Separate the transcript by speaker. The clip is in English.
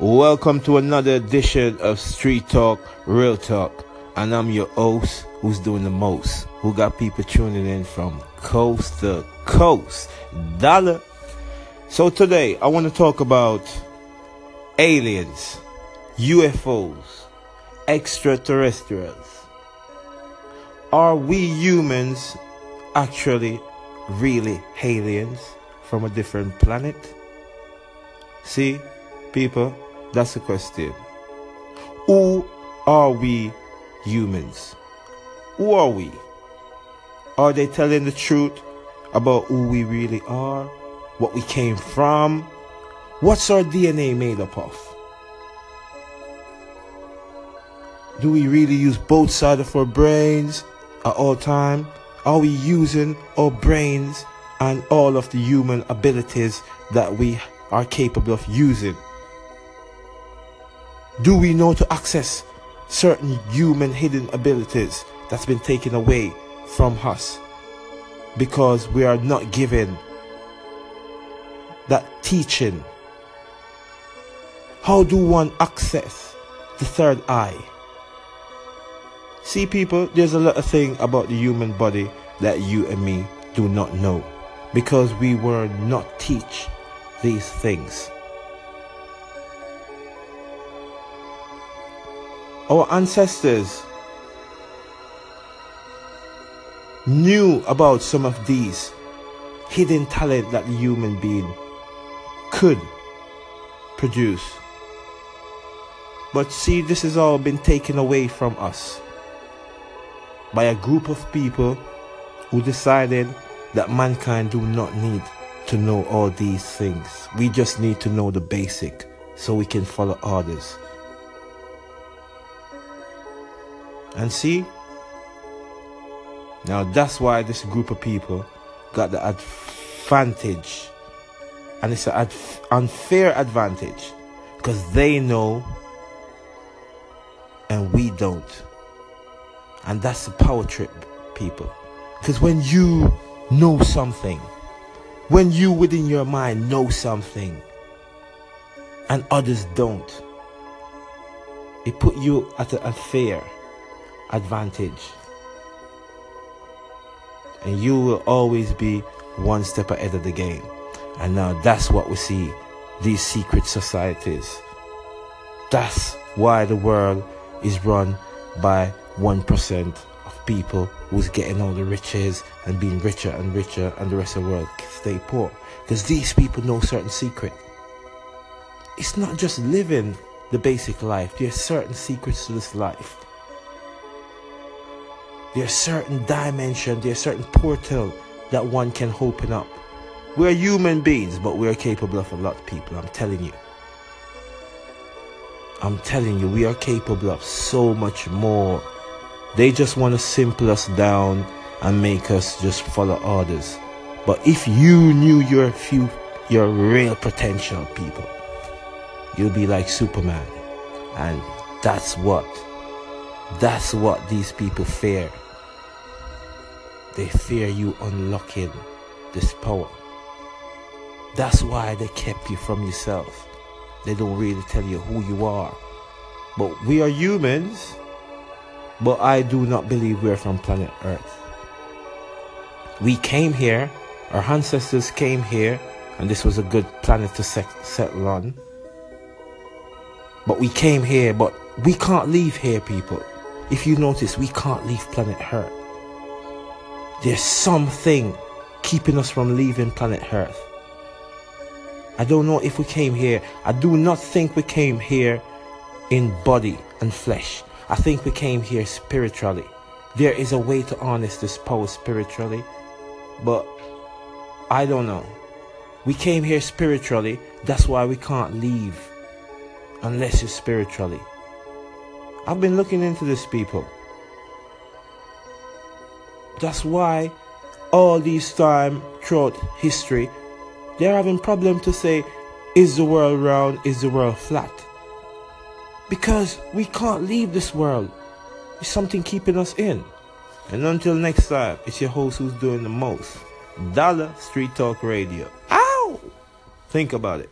Speaker 1: Welcome to another edition of Street Talk, Real Talk. And I'm your host who's doing the most, who got people tuning in from coast to coast. Dollar. So today I want to talk about aliens, UFOs, extraterrestrials. Are we humans actually really aliens from a different planet? See, people, that's the question. Who are we humans? Who are we? Are they telling the truth about who we really are? What we came from? What's our DNA made up of? Do we really use both sides of our brains at all time? Are we using our brains and all of the human abilities that we are capable of using? Do we know to access certain human hidden abilities that's been taken away from us because we are not given that teaching? How do one access the third eye? See, people, there's a lot of things about the human body that you and me do not know because we were not teach these things. Our ancestors knew about some of these hidden talent that the human being could produce. But see, this has all been taken away from us by a group of people who decided that mankind do not need to know all these things. We just need to know the basic so we can follow orders. And see, now that's why this group of people got the advantage, and it's an unfair advantage because they know and we don't. And that's the power trip, people. Because when you know something, when you within your mind know something, and others don't, it put you at a fair advantage. And you will always be one step ahead of the game. And now that's what we see these secret societies. That's why the world is run by 1% of people who's getting all the riches and being richer and richer and the rest of the world stay poor because these people know certain secret it's not just living the basic life there's certain secrets to this life there's certain dimension there's certain portal that one can open up we're human beings but we're capable of a lot people i'm telling you i'm telling you we are capable of so much more they just want to simple us down and make us just follow orders. But if you knew your few your real potential, people, you'll be like Superman. And that's what that's what these people fear. They fear you unlocking this power. That's why they kept you from yourself. They don't really tell you who you are. But we are humans but I do not believe we're from planet Earth. We came here, our ancestors came here, and this was a good planet to settle on. But we came here, but we can't leave here, people. If you notice, we can't leave planet Earth. There's something keeping us from leaving planet Earth. I don't know if we came here. I do not think we came here in body and flesh. I think we came here spiritually. There is a way to harness this power spiritually, but I don't know. We came here spiritually, that's why we can't leave unless it's spiritually. I've been looking into this, people. That's why all these time throughout history, they're having problem to say, is the world round, is the world flat? Because we can't leave this world. There's something keeping us in. And until next time, it's your host who's doing the most. Dollar Street Talk Radio. Ow! Think about it.